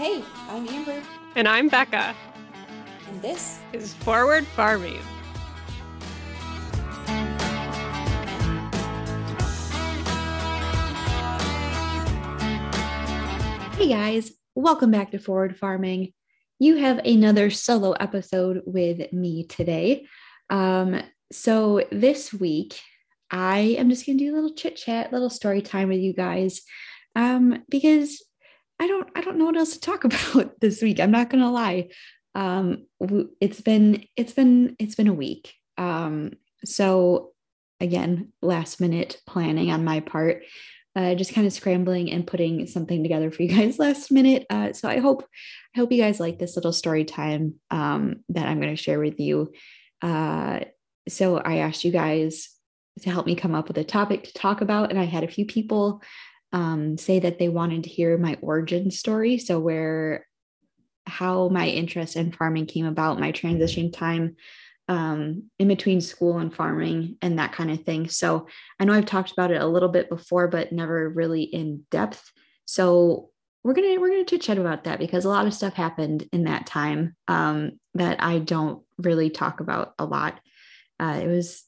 Hey, I'm Amber, And I'm Becca. and this Is Forward Farming. Hey guys, welcome back to Forward Farming. You have another solo episode with me today. Um, so this week, I am just gonna do a little chit chat, little story time with you guys, um, because I don't, I don't know what else to talk about this week. I'm not gonna lie. Um, it's been, it's been, it's been a week. Um, so again, last minute planning on my part uh, just kind of scrambling and putting something together for you guys last minute. Uh, so I hope I hope you guys like this little story time um, that I'm going to share with you. Uh, so I asked you guys to help me come up with a topic to talk about, and I had a few people um, say that they wanted to hear my origin story. So where how my interest in farming came about, my transition time um, in between school and farming and that kind of thing. So I know I've talked about it a little bit before, but never really in depth. So we're gonna we're gonna chit chat about that because a lot of stuff happened in that time um, that I don't really talk about a lot. Uh, it was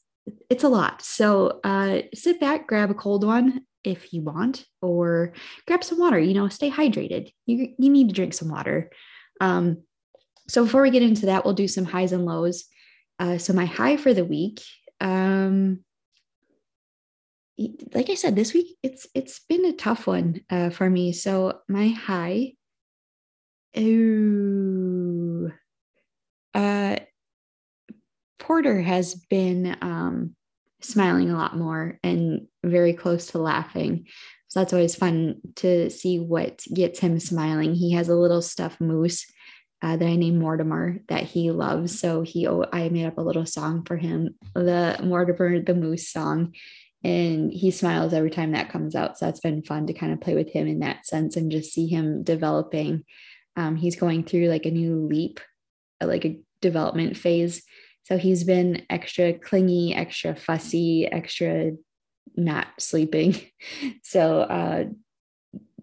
it's a lot. So uh, sit back, grab a cold one if you want, or grab some water. You know, stay hydrated. You you need to drink some water. Um, so before we get into that, we'll do some highs and lows. Uh, so my high for the week, um, like I said, this week it's it's been a tough one uh, for me. So my high, ooh, uh, Porter has been um, smiling a lot more and very close to laughing. So that's always fun to see what gets him smiling. He has a little stuffed moose uh, that I named Mortimer that he loves. So he, oh, I made up a little song for him, the Mortimer the Moose song, and he smiles every time that comes out. So that's been fun to kind of play with him in that sense and just see him developing. Um, he's going through like a new leap, like a development phase. So he's been extra clingy, extra fussy, extra not sleeping. So uh,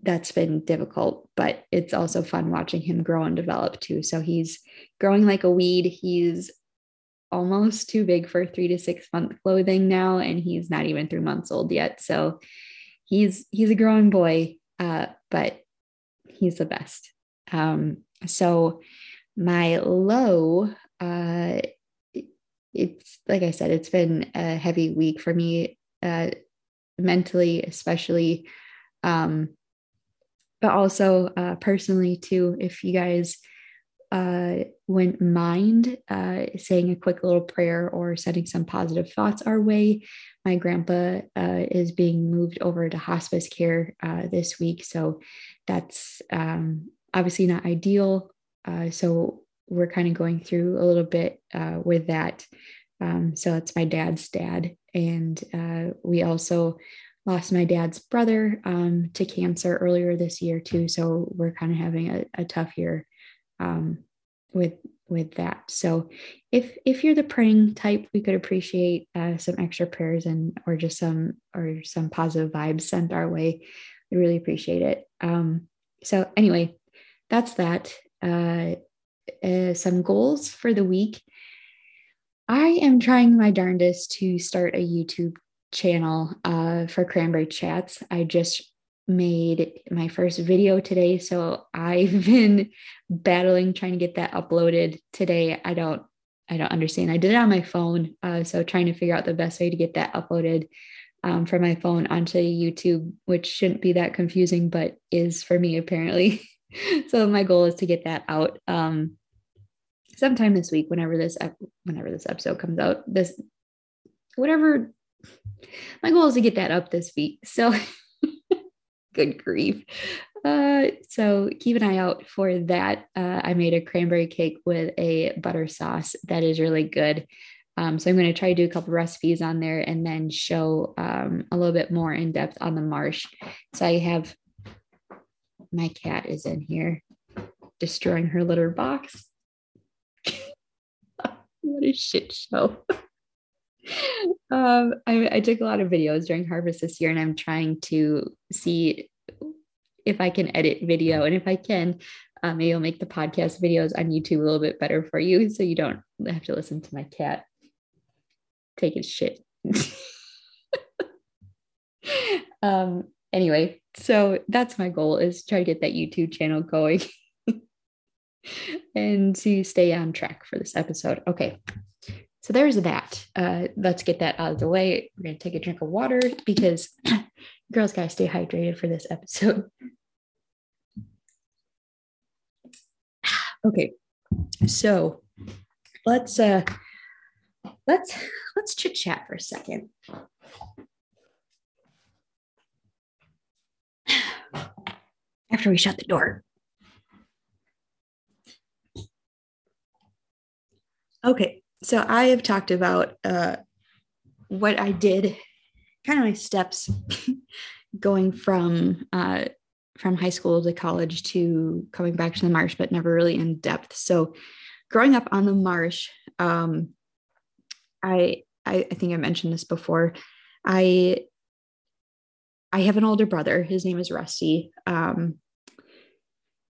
that's been difficult, but it's also fun watching him grow and develop too. So he's growing like a weed. He's almost too big for three to six month clothing now, and he's not even three months old yet. So he's he's a growing boy, uh, but he's the best. Um, so my low, uh, it's like I said, it's been a heavy week for me, uh, mentally, especially. Um, but also uh, personally too if you guys uh, wouldn't mind uh, saying a quick little prayer or sending some positive thoughts our way my grandpa uh, is being moved over to hospice care uh, this week so that's um, obviously not ideal uh, so we're kind of going through a little bit with that um, so it's my dad's dad and we also lost my dad's brother um, to cancer earlier this year too. So we're kind of having a, a tough year um, with with that. So if if you're the praying type, we could appreciate uh, some extra prayers and or just some or some positive vibes sent our way. We really appreciate it. Um, so anyway, that's that. Uh, uh, some goals for the week. I am trying my darndest to start a YouTube channel uh, for Cranberry Chats. I just made my first video today. So I've been battling trying to get that uploaded today. I don't I don't understand. I did it on my phone. Uh, so trying to figure out the best way to get that uploaded um, from my phone onto YouTube, which shouldn't be that confusing, but is for me apparently. so my goal is to get that out um, sometime this week, whenever this whenever this episode comes out. This whatever my goal is to get that up this week. So good grief. Uh, so keep an eye out for that. Uh, I made a cranberry cake with a butter sauce that is really good. Um, so I'm going to try to do a couple recipes on there and then show um, a little bit more in depth on the marsh. So I have my cat is in here destroying her litter box. What a shit show. um, I, I took a lot of videos during harvest this year and I'm trying to see if I can edit video. And if I can, Uh, maybe I'll make the podcast videos on YouTube a little bit better for you so you don't have to listen to my cat take his shit. um, anyway, so that's my goal is try to get that YouTube channel going and to stay on track for this episode. Okay. So there's that. Uh, let's get that out of the way. We're going to take a drink of water because girls got to stay hydrated for this episode. okay. So let's uh let's let's chit chat for a second. After we shut the door. Okay, so I have talked about uh, what I did, kind of my steps going from uh, from high school to college to coming back to the marsh, but never really in depth. So, growing up on the marsh, um, I, I I think I mentioned this before. I I have an older brother. His name is Rusty. Um,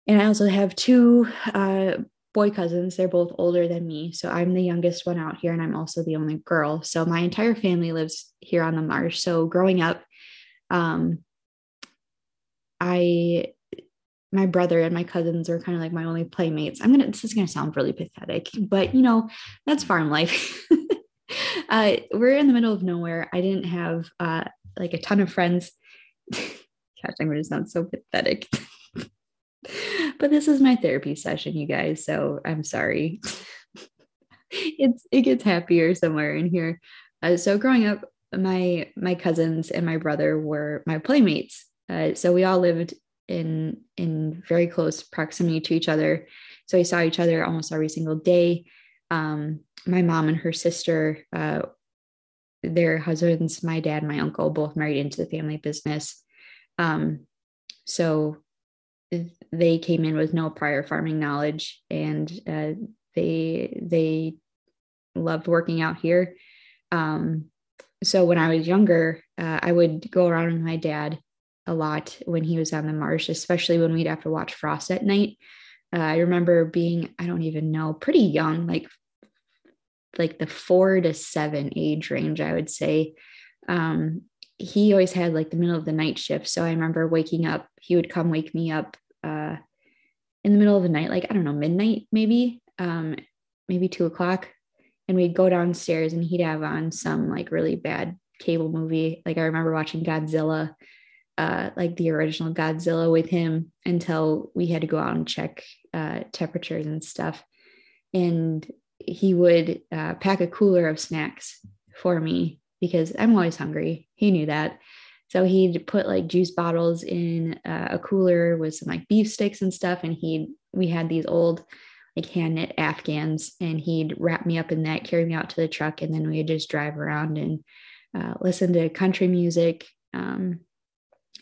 and I also have two uh, boy cousins. They're both older than me. So I'm the youngest one out here, and I'm also the only girl. So my entire family lives here on the marsh. So growing up, um, I my brother and my cousins are kind of like my only playmates. I'm gonna this is gonna sound really pathetic, but you know, that's farm life. uh, we're in the middle of nowhere. I didn't have uh, like a ton of friends. Gosh, I'm gonna sound so pathetic. but this is my therapy session, you guys. So I'm sorry. it's it gets happier somewhere in here. Uh, so growing up, my my cousins and my brother were my playmates. Uh, so we all lived in in very close proximity to each other. So we saw each other almost every single day. Um, my mom and her sister, uh, their husbands, my dad, my uncle, both married into the family business. Um, so they came in with no prior farming knowledge, and uh, they they loved working out here. Um, so when I was younger, uh, I would go around with my dad a lot when he was on the marsh, especially when we'd have to watch frost at night. Uh, I remember being, I don't even know, pretty young, like like the four to seven age range, I would say. Um, he always had like the middle of the night shift. So I remember waking up, he would come wake me up uh, in the middle of the night, like, I don't know, midnight maybe, um, maybe two o'clock. And we'd go downstairs and he'd have on some like really bad cable movie. Like I remember watching Godzilla, uh, like the original Godzilla with him until we had to go out and check uh, temperatures and stuff. And he would uh, pack a cooler of snacks for me because I'm always hungry. He knew that. So he'd put like juice bottles in uh, a cooler with some like beef sticks and stuff. And he, we had these old like hand knit Afghans, and he'd wrap me up in that, carry me out to the truck, and then we'd just drive around and uh, listen to country music um,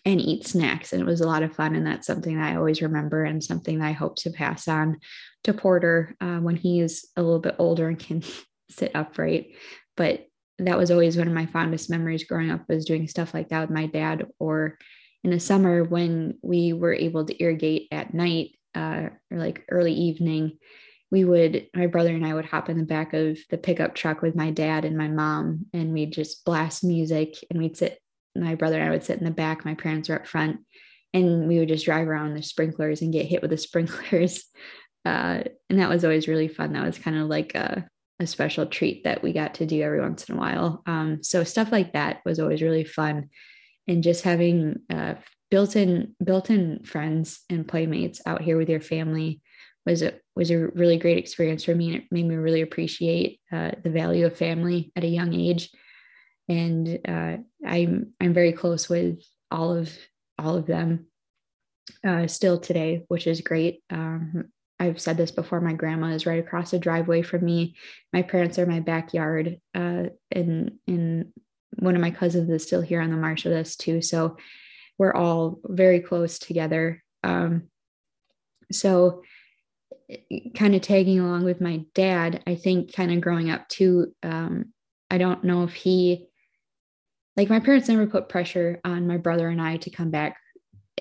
and eat snacks. And it was a lot of fun. And that's something that I always remember and something that I hope to pass on to Porter uh, when he is a little bit older and can sit upright. But that was always one of my fondest memories growing up was doing stuff like that with my dad or in the summer when we were able to irrigate at night uh, or like early evening we would my brother and i would hop in the back of the pickup truck with my dad and my mom and we'd just blast music and we'd sit my brother and i would sit in the back my parents were up front and we would just drive around the sprinklers and get hit with the sprinklers. Uh, and that was always really fun. That was kind of like a a special treat that we got to do every once in a while. Um, so stuff like that was always really fun, and just having uh, built-in built-in friends and playmates out here with your family was a was a really great experience for me. And it made me really appreciate uh, the value of family at a young age, and uh, I'm I'm very close with all of all of them uh, still today, which is great. Um, I've said this before, my grandma is right across the driveway from me. My parents are my backyard. Uh, and, and one of my cousins is still here on the marsh with us too. So we're all very close together. Um, so kind of tagging along with my dad, I think kind of growing up too, um, I don't know if he, like my parents never put pressure on my brother and I to come back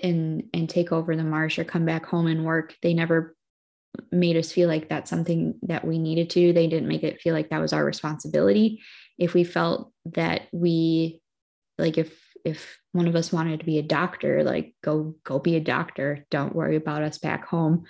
and and take over the marsh or come back home and work. They never made us feel like that's something that we needed to. They didn't make it feel like that was our responsibility. If we felt that we like if if one of us wanted to be a doctor, like go go be a doctor. Don't worry about us back home.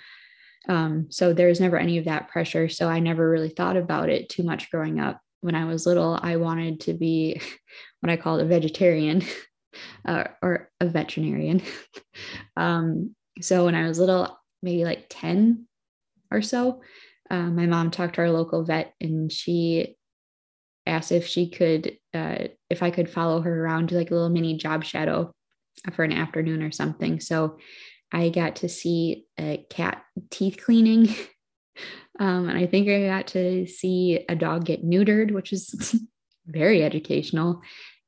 Um, so there's never any of that pressure. So I never really thought about it too much growing up. When I was little, I wanted to be what I called a vegetarian uh, or a veterinarian. um, so when I was little, maybe like 10 or so, uh, my mom talked to our local vet and she asked if she could, uh, if I could follow her around to like a little mini job shadow for an afternoon or something. So I got to see a cat teeth cleaning. Um, and I think I got to see a dog get neutered, which is very educational.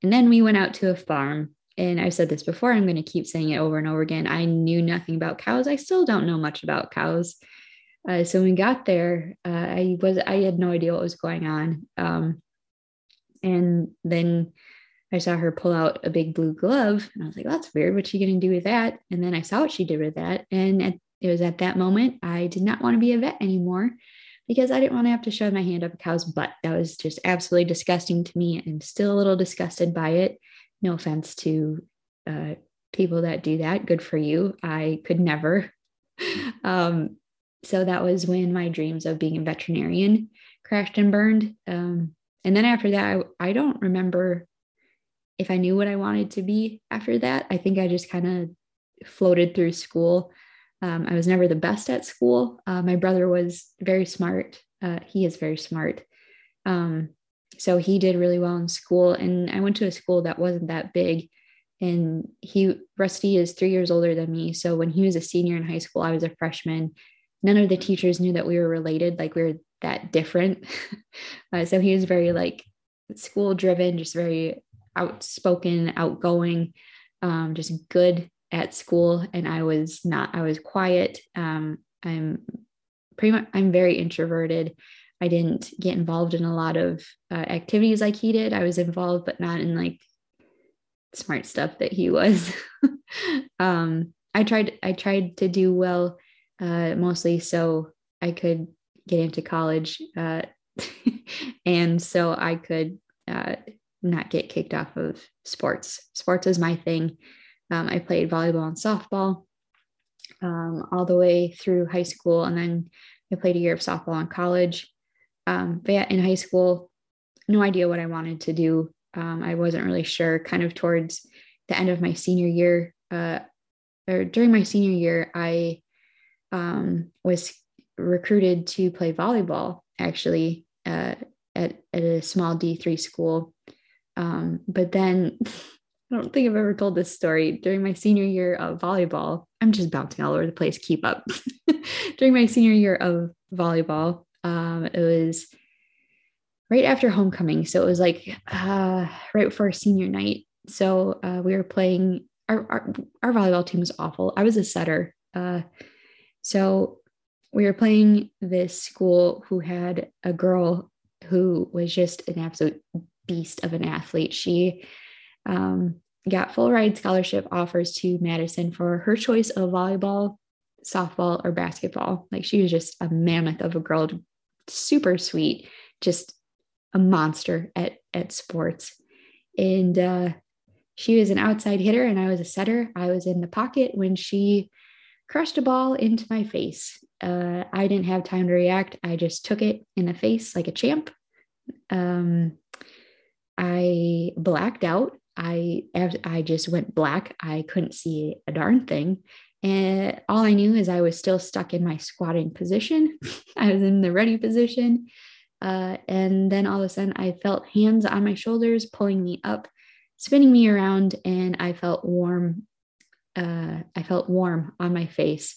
And then we went out to a farm. And I've said this before, I'm going to keep saying it over and over again. I knew nothing about cows. I still don't know much about cows. Uh, so when we got there, uh, I was I had no idea what was going on. Um, and then I saw her pull out a big blue glove and I was like, that's weird. What's she going to do with that? And then I saw what she did with that. And at, it was at that moment I did not want to be a vet anymore because I didn't want to have to shove my hand up a cow's butt. That was just absolutely disgusting to me and still a little disgusted by it. No offense to uh, people that do that. Good for you. I could never. um, so that was when my dreams of being a veterinarian crashed and burned. Um, and then after that, I, I don't remember if I knew what I wanted to be after that. I think I just kind of floated through school. Um, I was never the best at school. Uh, my brother was very smart. Uh, he is very smart. Um, so he did really well in school. And I went to a school that wasn't that big. And he, Rusty, is three years older than me. So when he was a senior in high school, I was a freshman. None of the teachers knew that we were related, like we were that different. uh, so he was very like school driven, just very outspoken, outgoing, um, just good at school. And I was not, I was quiet. Um, I'm pretty much, I'm very introverted. I didn't get involved in a lot of uh, activities like he did. I was involved, but not in like smart stuff that he was. um, I tried, I tried to do well, uh, mostly so I could get into college. Uh, and so I could uh, not get kicked off of sports. Sports is my thing. Um, I played volleyball and softball um, all the way through high school, and then I played a year of softball in college. Um, but yeah, in high school, no idea what I wanted to do. Um, I wasn't really sure. Kind of towards the end of my senior year, uh, or during my senior year, I um, was recruited to play volleyball actually uh, at, at a small D3 school um, but then I don't think I've ever told this story. During my senior year of volleyball, I'm just bouncing all over the place. Keep up. During my senior year of volleyball, um, it was right after homecoming. So it was like uh, right before senior night. So uh, we were playing. Our, our, our volleyball team was awful. I was a setter. Uh, so we were playing this school who had a girl who was just an absolute beast of an athlete. She um, got full ride scholarship offers to Madison for her choice of volleyball, softball, or basketball. Like she was just a mammoth of a girl, super sweet, just a monster at at sports. And uh, she was an outside hitter, and I was a setter. I was in the pocket when she crushed a ball into my face. Uh, I didn't have time to react. I just took it in the face like a champ. Um, I blacked out. I I just went black. I couldn't see a darn thing. And all I knew is I was still stuck in my squatting position. I was in the ready position. Uh, and then all of a sudden, I felt hands on my shoulders pulling me up, spinning me around, and I felt warm. Uh, I felt warm on my face,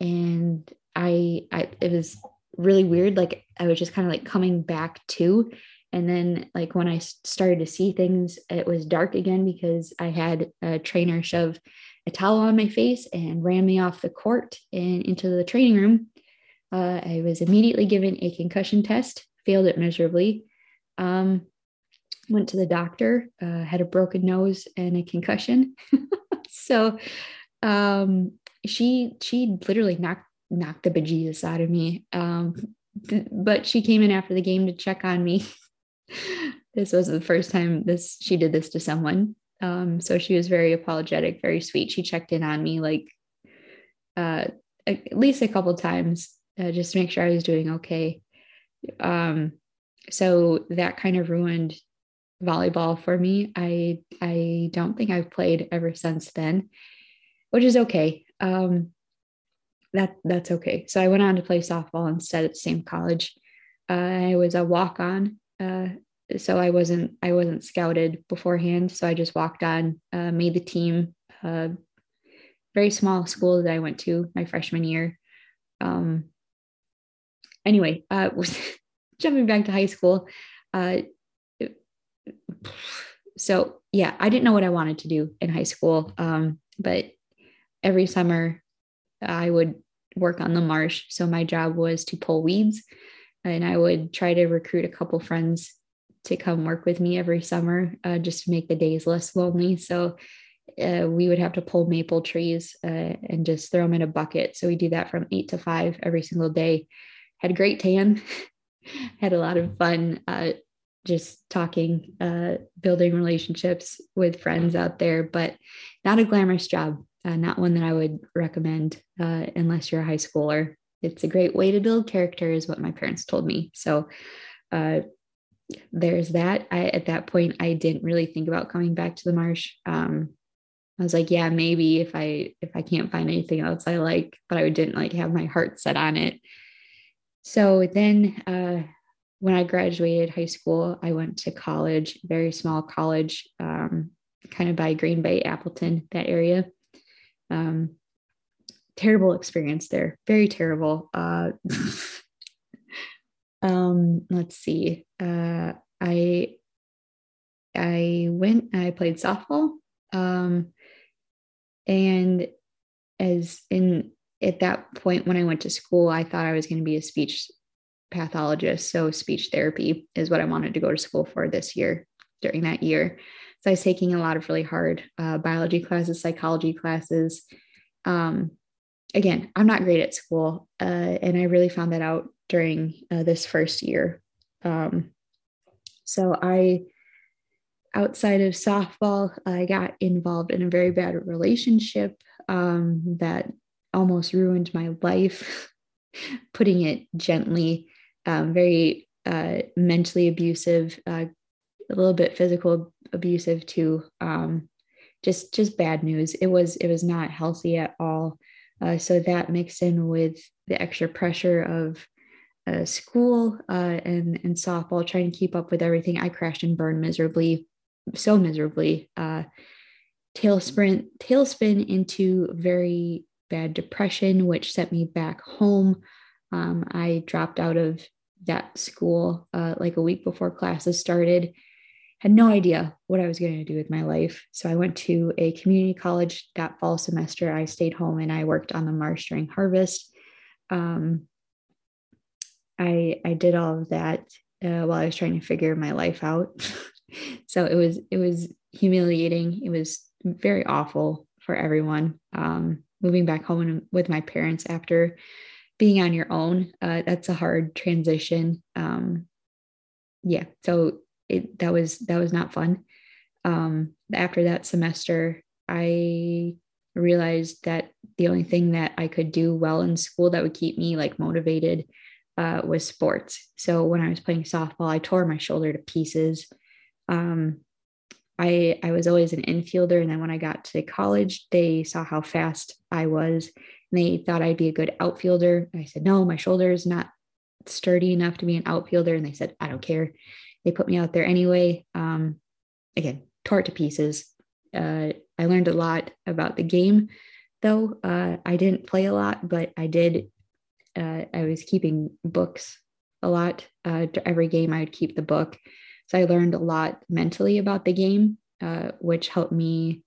and I, I it was really weird. Like I was just kind of like coming back to, and then, like, when I started to see things, it was dark again because I had a trainer shove a towel on my face and ran me off the court and into the training room. Uh, I was immediately given a concussion test, failed it miserably. Um, went to the doctor, uh, had a broken nose and a concussion. so um, she she literally knocked knocked the bejesus out of me. Um, th- but she came in after the game to check on me. this was the first time this she did this to someone. Um, so she was very apologetic, very sweet. She checked in on me like uh, at least a couple times uh, just to make sure I was doing okay. Um, so that kind of ruined volleyball for me. I I don't think I've played ever since then, which is okay. Um, that that's okay. So I went on to play softball instead at the same college. Uh, I was a walk on, uh, so I wasn't I wasn't scouted beforehand. So I just walked on, uh, made the team. Uh, very small school that I went to my freshman year. Um, anyway, uh, jumping back to high school. So yeah, I didn't know what I wanted to do in high school. Um, but every summer I would work on the marsh. So my job was to pull weeds and I would try to recruit a couple friends to come work with me every summer uh, just to make the days less lonely. So uh, we would have to pull maple trees uh, and just throw them in a bucket. So we do that from eight to five every single day. Had a great tan, had a lot of fun uh, just talking, uh, building relationships with friends out there, but not a glamorous job. Uh, not one that I would recommend uh, unless you're a high schooler. It's a great way to build character, is what my parents told me. So there's that. I, at that point, I didn't really think about coming back to the marsh. Um, I was like, yeah, maybe if I if I can't find anything else I like, but I didn't like have my heart set on it. So then uh, when I graduated high school, I went to college, very small college, um, kind of by Green Bay, Appleton, that area. Um, terrible experience there, very terrible. Uh, um, let's see. Uh, I I went. I played softball. Um, and as in at that point when I went to school, I thought I was going to be a speech pathologist. So speech therapy is what I wanted to go to school for this year during that year. So I was taking a lot of really hard uh, biology classes, psychology classes. Um, again, I'm not great at school, uh, and I really found that out during uh, this first year. Um, so I outside of softball, I got involved in a very bad relationship um, that almost ruined my life, putting it gently, um, very uh, mentally abusive, uh, a little bit physical abusive too. Um, just just bad news. It was it was not healthy at all. Uh, so that mixed in with the extra pressure of uh, school uh, and and softball, trying to keep up with everything. I crashed and burned miserably so miserably. Uh, tailspin, tailspin into very bad depression, which sent me back home. Um, I dropped out of that school uh, like a week before classes started. Had no idea what I was going to do with my life. So I went to a community college that fall semester. I stayed home and I worked on the marsh during harvest. Um, I I did all of that uh, while I was trying to figure my life out. so it was it was humiliating it was very awful for everyone um, moving back home with my parents after being on your own uh, that's a hard transition. Um, yeah so it that was that was not fun. Um, after that semester i realized that the only thing that i could do well in school that would keep me like motivated uh, was sports. So when i was playing softball i tore my shoulder to pieces. Um, I I was always an infielder, and then when I got to college, they saw how fast I was, they thought I'd be a good outfielder. I said, no, my shoulder is not sturdy enough to be an outfielder, and they said, I don't care. They put me out there anyway. Um, again, tore it to pieces. Uh, I learned a lot about the game, though. Uh, I didn't play a lot, but I did. Uh, I was keeping books a lot. Uh, every game, I would keep the book so I learned a lot mentally about the game, uh, which helped me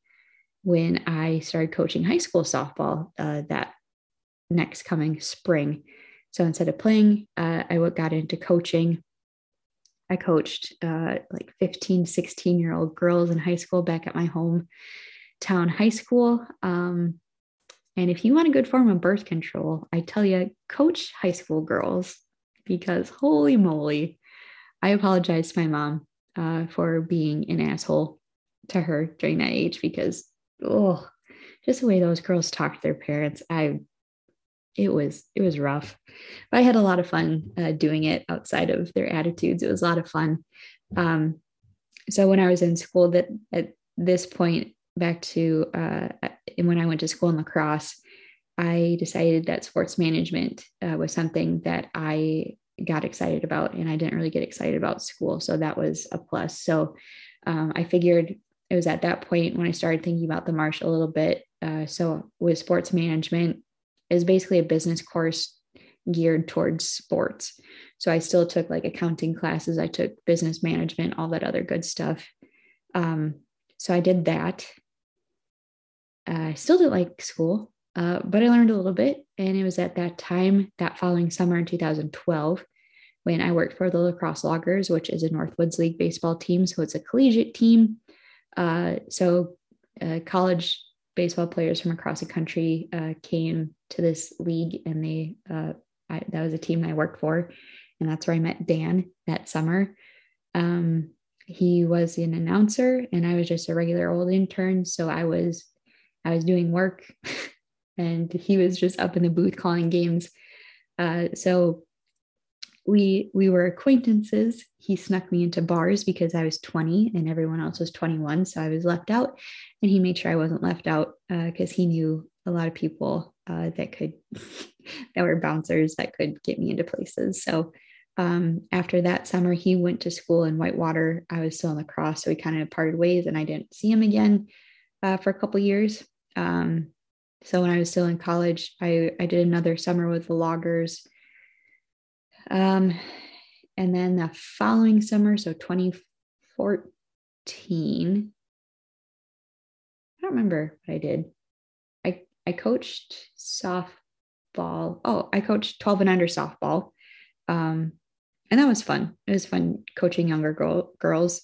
when I started coaching high school softball uh, that next coming spring. So instead of playing, uh, I got into coaching. I coached uh, like 15, 16 year old girls in high school back at my hometown high school. Um, And if you want a good form of birth control, I tell you, coach high school girls because holy moly, I apologize to my mom uh, for being an asshole to her during that age because, oh, just the way those girls talk to their parents, I, it was, it was rough, but I had a lot of fun uh, doing it outside of their attitudes. It was a lot of fun. Um, so when I was in school, that at this point, back to uh, when I went to school in La Crosse I decided that sports management uh, was something that I got excited about, and I didn't really get excited about school. So that was a plus. So um, I figured it was at that point when I started thinking about the marsh a little bit. Uh, so with sports management, is basically a business course geared towards sports. So I still took like accounting classes, I took business management, all that other good stuff. Um, so I did that. I still didn't like school, uh, but I learned a little bit. And it was at that time, that following summer in 2012, when I worked for the La Crosse Loggers, which is a Northwoods League baseball team. So it's a collegiate team. Uh, so uh, college baseball players from across the country uh, came to this league, and they uh, I, that was a team I worked for, and that's where I met Dan that summer. Um, he was an announcer, and I was just a regular old intern. So I was I was doing work and he was just up in the booth calling games. Uh, so we we were acquaintances. He snuck me into bars because I was 20 and everyone else was 21, so I was left out. And he made sure I wasn't left out because uh, he knew a lot of people uh, that could that were bouncers that could get me into places. So um, after that summer, he went to school in Whitewater. I was still in La Crosse, so we kind of parted ways, and I didn't see him again uh, for a couple years. Um, so when I was still in college, I, I did another summer with the loggers. Um, and then the following summer, so 2014, I don't remember what I did. I, coached softball. Oh, I coached 12 and under softball. Um, and that was fun. It was fun coaching younger girl, girls.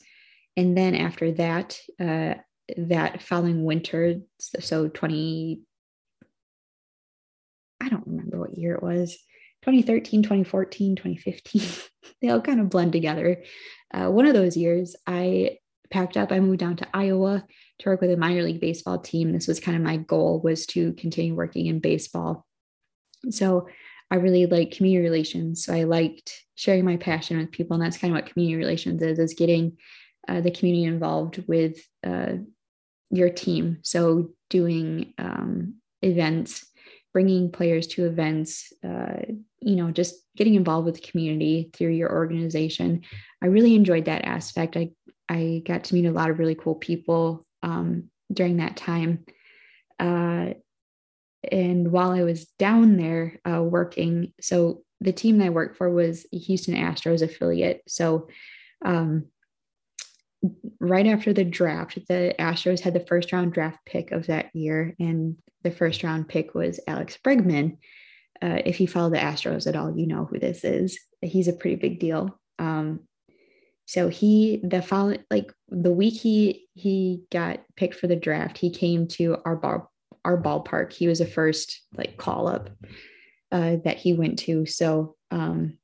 And then after that, uh, that following winter, so 20, I don't remember what year it was, 2013, 2014, 2015, they all kind of blend together. Uh, one of those years, I packed up, I moved down to Iowa to work with a minor league baseball team. This was kind of my goal was to continue working in baseball. So I really like community relations. So I liked sharing my passion with people. And that's kind of what community relations is, is getting uh, the community involved with uh, your team. So doing um, events, bringing players to events, uh, you know, just getting involved with the community through your organization. I really enjoyed that aspect. I I got to meet a lot of really cool people um, during that time. Uh, and while I was down there uh, working, so the team that I worked for was Houston Astros affiliate. So um, right after the draft, the Astros had the first round draft pick of that year, and the first round pick was Alex Bregman. Uh, if you follow the Astros at all, you know who this is. He's a pretty big deal. Um, so he the following like the week he he got picked for the draft, he came to our ball our ballpark. He was the first like call up uh, that he went to. So um,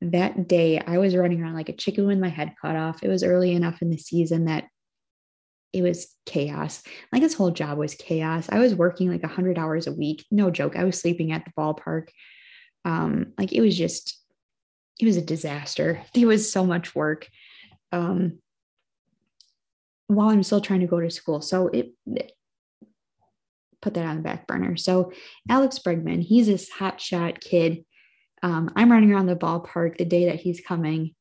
that day I was running around like a chicken with my head cut off. It was early enough in the season that it was chaos. Like this whole job was chaos. I was working like 100 hours a week. No joke. I was sleeping at the ballpark. Um, like it was just, it was a disaster. There was so much work. Um, while I'm still trying to go to school. So it, it put that on the back burner. So Alex Bregman, he's this hot shot kid um, I'm running around the ballpark the day that he's coming.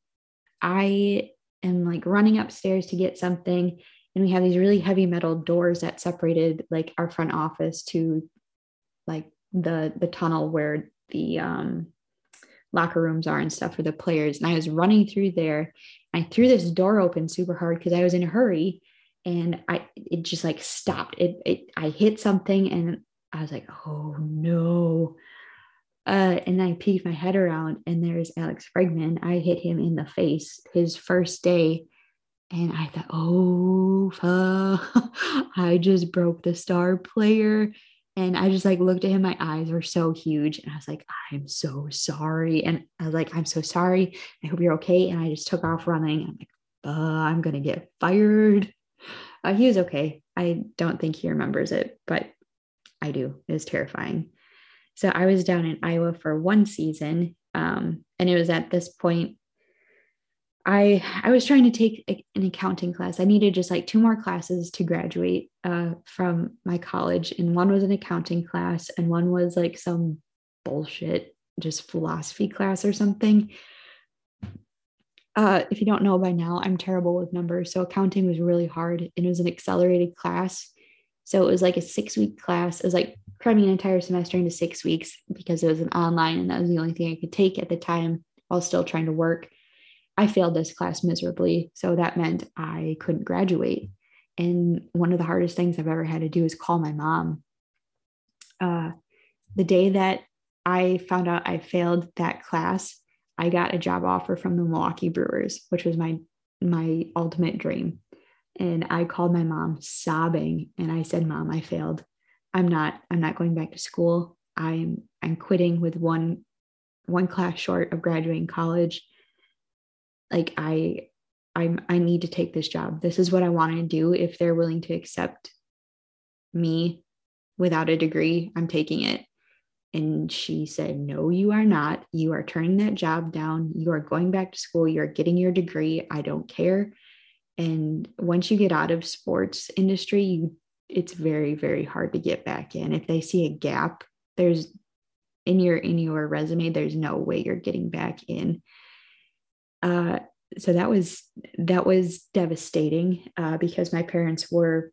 I am like running upstairs to get something. And we have these really heavy metal doors that separated like our front office to like the the tunnel where the um, locker rooms are and stuff for the players. And I was running through there. I threw this door open super hard because I was in a hurry and I it just like stopped. It, it I hit something and I was like, oh no. Uh, and I peeked my head around, and there's Alex Bregman. I hit him in the face his first day. And I thought, oh, fuck. I just broke the star player. And I just like looked at him, my eyes were so huge. And I was like, I'm so sorry. And I was like, I'm so sorry. I hope you're okay. And I just took off running. I'm like, I'm going to get fired. Uh, he was okay. I don't think he remembers it, but I do. It was terrifying. So I was down in Iowa for one season. Um, and it was at this point I I was trying to take a, an accounting class. I needed just like two more classes to graduate uh, from my college, and one was an accounting class, and one was like some bullshit, just philosophy class or something. Uh, if you don't know by now, I'm terrible with numbers, so accounting was really hard, and it was an accelerated class. So it was like a six week class. It was like cramming an entire semester into six weeks because it was an online, and that was the only thing I could take at the time while still trying to work I failed this class miserably. So that meant I couldn't graduate. And one of the hardest things I've ever had to do is call my mom. Uh, the day that I found out I failed that class, I got a job offer from the Milwaukee Brewers, which was my my ultimate dream. And I called my mom sobbing and I said, "Mom, I failed. I'm not I'm not going back to school. I'm I'm quitting with one one class short of graduating college like I I'm I need to take this job. This is what I want to do. If they're willing to accept me without a degree, I'm taking it. And she said, No, you are not. You are turning that job down. You are going back to school. You're getting your degree. I don't care. And once you get out of sports industry, you it's very, very hard to get back in. If they see a gap, there's in your in your resume, there's no way you're getting back in uh, so that was that was devastating uh, because my parents were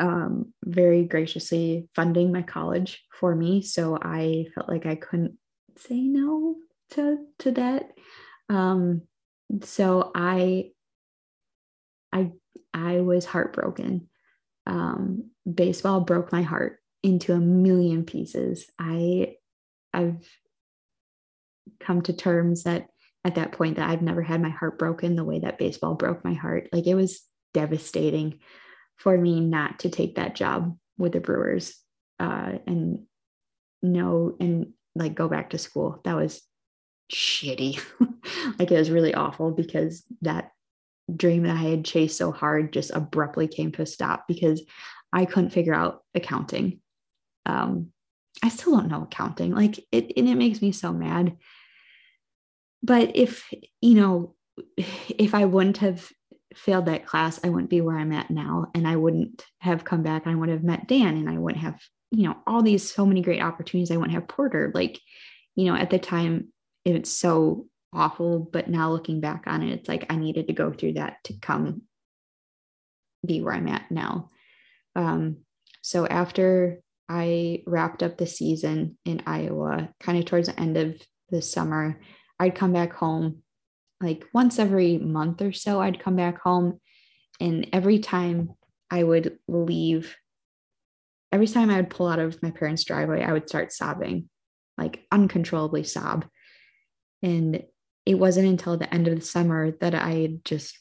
um, very graciously funding my college for me. So i felt like i couldn't say no to to that um, so i i i was heartbroken. Um, baseball broke my heart into a million pieces. I i've come to terms that at that point that I've never had my heart broken the way that baseball broke my heart. Like it was devastating for me not to take that job with the Brewers uh, and no, and like go back to school. That was shitty. like it was really awful because that dream that I had chased so hard just abruptly came to a stop because I couldn't figure out accounting. Um, I still don't know accounting. Like it, and it makes me so mad but if you know if i wouldn't have failed that class i wouldn't be where i'm at now. And i wouldn't have come back. And i would have met dan and i wouldn't have you know all these so many great opportunities. I wouldn't have porter. Like you know at the time it's so awful. But now looking back on it it's like i needed to go through that to come be where i'm at now. Um, so after i wrapped up the season in iowa kind of towards the end of the summer I'd come back home like once every month or so. I'd come back home, and every time I would leave, every time I would pull out of my parents' driveway, I would start sobbing, like uncontrollably sob. And it wasn't until the end of the summer that I just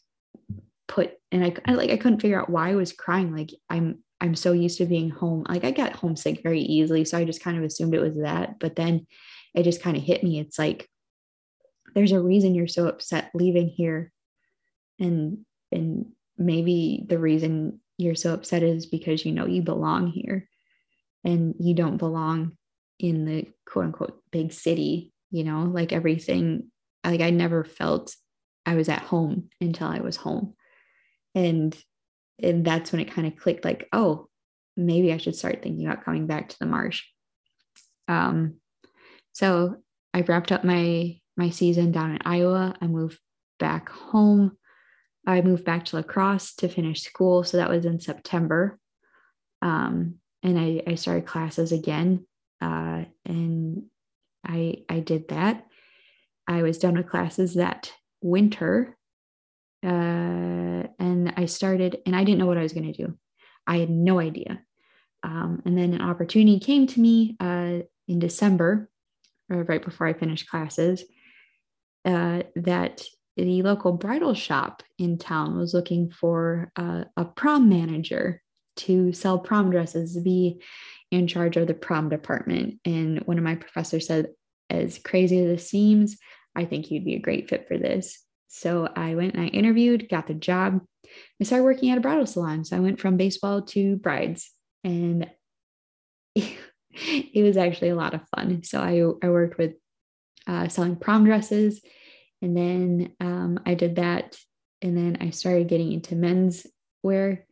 put and I, I like I couldn't figure out why I was crying. Like I'm I'm so used to being home. Like I get homesick very easily. So I just kind of assumed it was that. But then it just kind of hit me. It's like there's a reason you're so upset leaving here. And and maybe the reason you're so upset is because you know you belong here and you don't belong in the quote unquote big city you know like everything like i never felt i was at home until i was home. And and that's when it kind of clicked like oh maybe i should start thinking about coming back to the marsh. Um so i wrapped up my my season down in Iowa. I moved back home. I moved back to La Crosse to finish school. So that was in September. Um, and I, I started classes again. Uh, and I, I did that. I was done with classes that winter. Uh, and I started, and I didn't know what I was going to do. I had no idea. Um, and then an opportunity came to me uh, in December, right before I finished classes, uh, that the local bridal shop in town was looking for a prom manager. to sell prom dresses, be in charge of the prom department. And one of my professors said, as crazy as it seems, I think you'd be a great fit for this. So I went and I interviewed, got the job. I started working at a bridal salon. So I went from baseball to brides. And it was actually a lot of fun. So I, I worked with uh, selling prom dresses. And then um, I did that. And then I started getting into men's wear.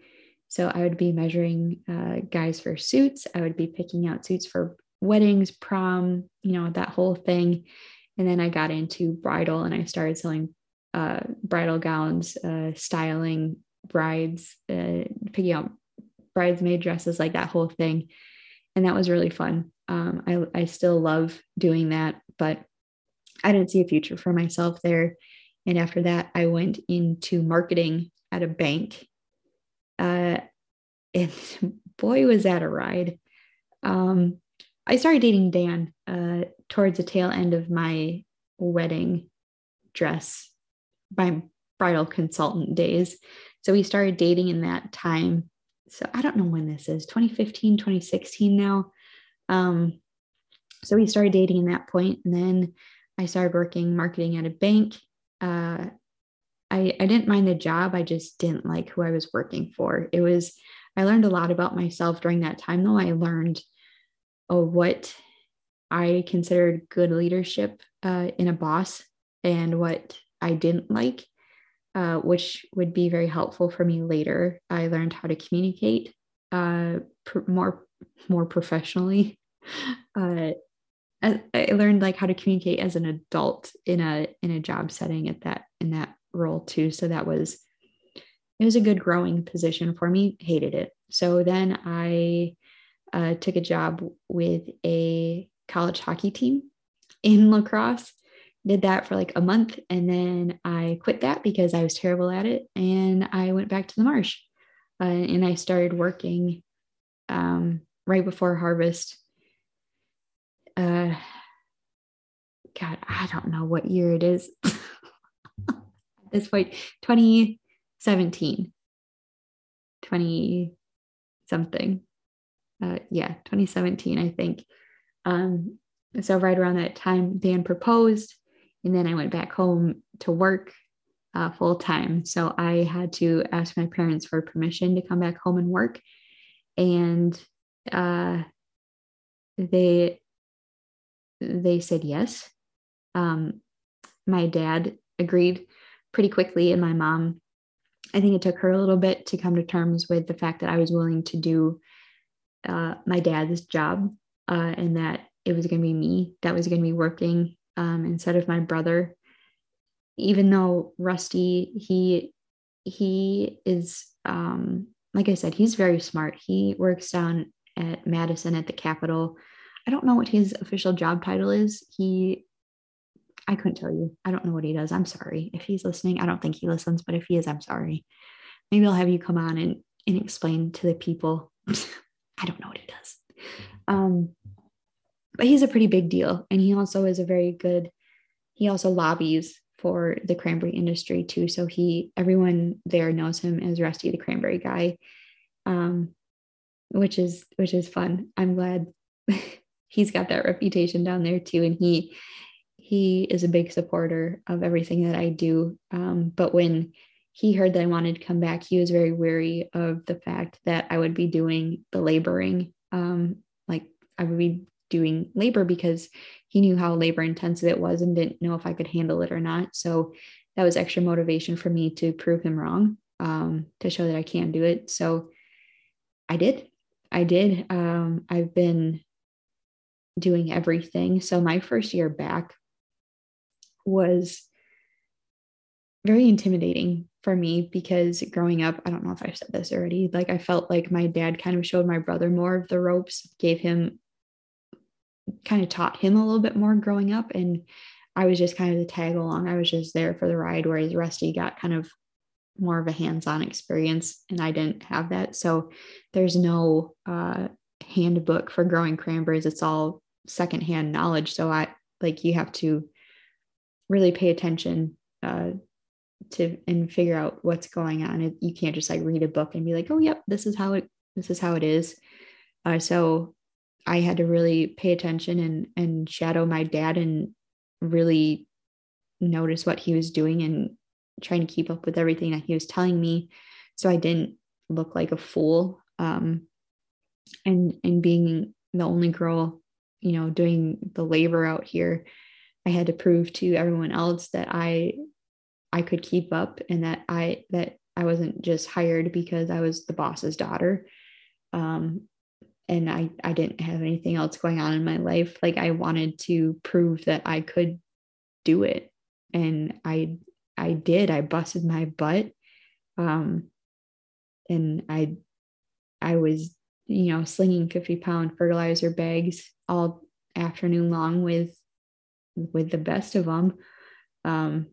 So I would be measuring uh, guys for suits. I would be picking out suits for weddings, prom, you know, that whole thing. And then I got into bridal and I started selling uh, bridal gowns, uh, styling brides, uh, picking out bridesmaid dresses, like that whole thing. And that was really fun. Um, I, I still love doing that, but I didn't see a future for myself there. And after that, I went into marketing at a bank. Uh, and boy, was that a ride. Um, I started dating Dan uh, towards the tail end of my wedding dress, my bridal consultant days. So we started dating in that time. So I don't know when this is 2015, 2016 now. Um, so we started dating in that point, and then I started working marketing at a bank. Uh, I, I didn't mind the job. I just didn't like who I was working for. It was, I learned a lot about myself during that time, though. I learned oh, what I considered good leadership uh, in a boss and what I didn't like, uh, which would be very helpful for me later. I learned how to communicate uh, pr- more more professionally. I learned like how to communicate as an adult in a in a job setting at that in that role too. So that was it was a good growing position for me. Hated it. So then I uh, took a job with a college hockey team in La Crosse. Did that for like a month and then I quit that because I was terrible at it and I went back to the marsh uh, and I started working um, right before harvest. Uh, God, I don't know what year it is. At this point, 2017, 20 something uh, yeah, 2017, I think. Um, so right around that time, Dan proposed, and then I went back home to work uh, full time. So I had to ask my parents for permission to come back home and work, and uh, they they said yes. Um, my dad agreed pretty quickly, and my mom. I think it took her a little bit to come to terms with the fact that I was willing to do uh, my dad's job uh, and that it was going to be me that was going to be working um, instead of my brother even though rusty he he is um, like i said he's very smart he works down at madison at the capitol i don't know what his official job title is he i couldn't tell you i don't know what he does i'm sorry if he's listening i don't think he listens but if he is i'm sorry maybe i'll have you come on and, and explain to the people I don't know what he does. Um, but he's a pretty big deal. And he also is a very good, he also lobbies for the cranberry industry too. So he, everyone there knows him as Rusty the cranberry guy, um, which is, which is fun. I'm glad he's got that reputation down there too. And he, he is a big supporter of everything that I do. Um, but when he heard that I wanted to come back, he was very wary of the fact that I would be doing the laboring. Um, like I would be doing labor because he knew how labor intensive it was and didn't know if I could handle it or not. So that was extra motivation for me to prove him wrong, um, to show that I can do it. So I did. I did. Um, I've been doing everything. So my first year back was very intimidating for me because growing up, I don't know if I've said this already, like I felt like my dad kind of showed my brother more of the ropes, gave him kind of taught him a little bit more growing up. And I was just kind of the tag along. I was just there for the ride, whereas Rusty got kind of more of a hands-on experience and I didn't have that. So there's no uh, handbook for growing cranberries. It's all secondhand knowledge. So I like you have to really pay attention uh, to and figure out what's going on. You can't just like read a book and be like, oh, yep, this is how it this is how it is. Uh, so I had to really pay attention and and shadow my dad and really notice what he was doing and trying to keep up with everything that he was telling me so I didn't look like a fool um, and and being the only girl you know doing the labor out here I had to prove to everyone else that I I could keep up and that I that I wasn't just hired because I was the boss's daughter. Um, and I I didn't have anything else going on in my life. Like I wanted to prove that I could do it. And I I did. I busted my butt. Um and I I was you know slinging 50 pound fertilizer bags all afternoon long with with the best of them um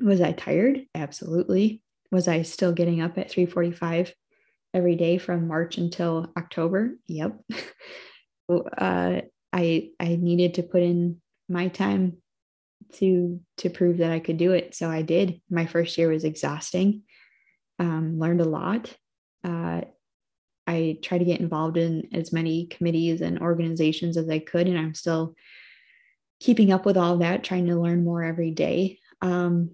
was I tired absolutely was I still getting up at 345 every day from March until October yep uh I I needed to put in my time to to prove that I could do it. So I did. My first year was exhausting. Um, learned a lot. Uh, I try to get involved in as many committees and organizations as I could, and I'm still keeping up with all that, trying to learn more every day. Um,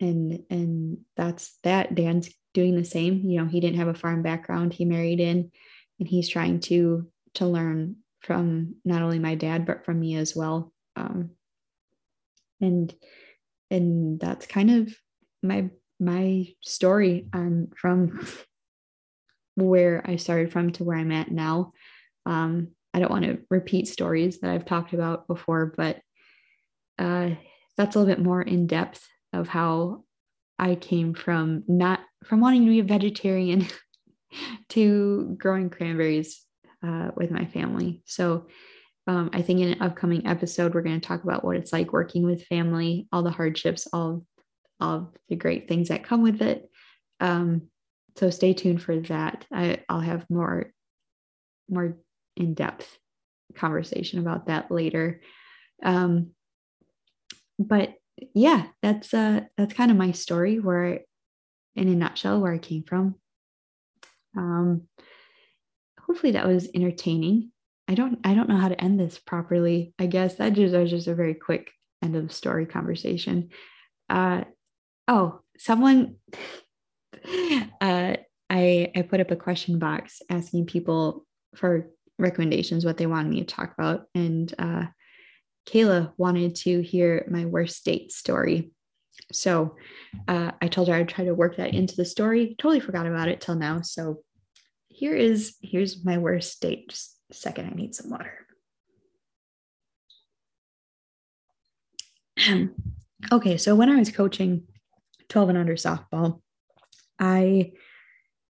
and and that's that. Dan's doing the same. You know, he didn't have a farm background. He married in, and he's trying to to learn from not only my dad but from me as well. Um, and and that's kind of my my story um, from where I started from to where I'm at now. Um, I don't want to repeat stories that I've talked about before, but uh, that's a little bit more in depth of how I came from not from wanting to be a vegetarian to growing cranberries uh, with my family. So um, I think in an upcoming episode, we're going to talk about what it's like working with family, all the hardships, all, all the great things that come with it. Um, so stay tuned for that. I, I'll have more, more in-depth conversation about that later. Um, but yeah, that's uh that's kind of my story where in a nutshell where I came from. Um hopefully that was entertaining. I don't I don't know how to end this properly. I guess that just was just a very quick end of story conversation. Uh oh, someone uh I I put up a question box asking people for recommendations what they wanted me to talk about and uh Kayla wanted to hear my worst date story. So uh, I told her I'd try to work that into the story. Totally forgot about it till now. So here is here's my worst date. Just second, I need some water. okay, so when I was coaching 12 and under softball, I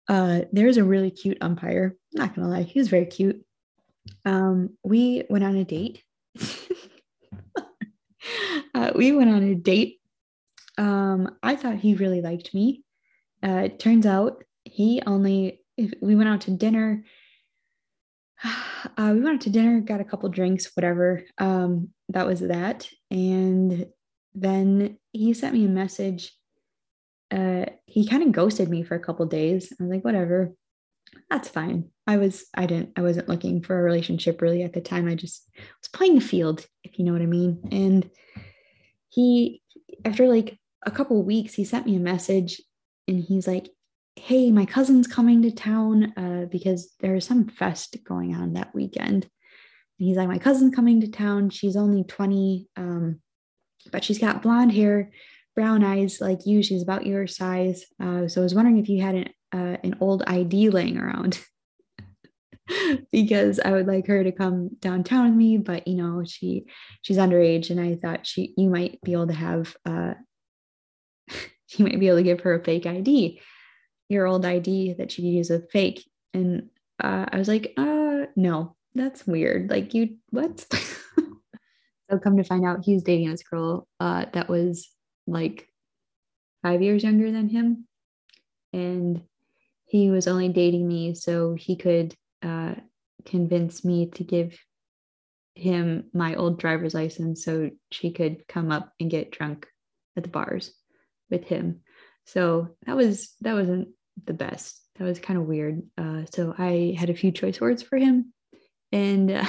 uh there's a really cute umpire. Not gonna lie, he was very cute. Um, we went on a date. uh, we went on a date. Um, I thought he really liked me. Uh, it turns out he only if we went out to dinner uh, we went out to dinner, got a couple drinks, whatever. Um, that was that. And then he sent me a message. Uh, he kind of ghosted me for a couple days. I was like, whatever, that's fine. I was, I didn't, I wasn't looking for a relationship really at the time. I just was playing the field, if you know what I mean. And he, after like a couple weeks, he sent me a message and he's like, hey, my cousin's coming to town uh, because there's some fest going on that weekend. And he's like, my cousin's coming to town. She's only 20, um, but she's got blonde hair, brown eyes like you. She's about your size. Uh, so I was wondering if you had an, uh, an old ID laying around. because I would like her to come downtown with me, but you know, she she's underage and I thought she you might be able to have uh you might be able to give her a fake ID your old ID that she could use a fake. And uh, I was like, uh, no, that's weird. Like you, what? so come to find out, he was dating this girl uh, that was like five years younger than him, and he was only dating me so he could uh, convince me to give him my old driver's license so she could come up and get drunk at the bars with him. So that was that wasn't the best. That was kind of weird. Uh, so I had a few choice words for him, and uh,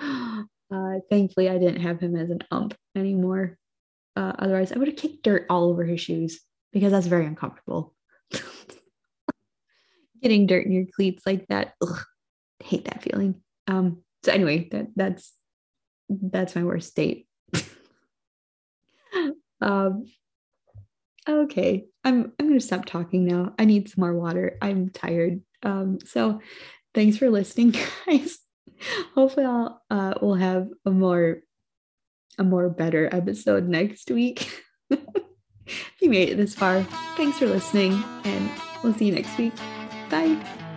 uh, thankfully I didn't have him as an ump anymore. Uh, otherwise, I would have kicked dirt all over his shoes because that's very uncomfortable. Getting dirt in your cleats like that, ugh, hate that feeling. Um, so anyway, that that's that's my worst date. um, okay, I'm I'm gonna stop talking now. I need some more water. I'm tired. Um, so thanks for listening, guys. Hopefully, I'll uh, we'll have a more a more better episode next week. if you made it this far, thanks for listening, and we'll see you next week. Bye.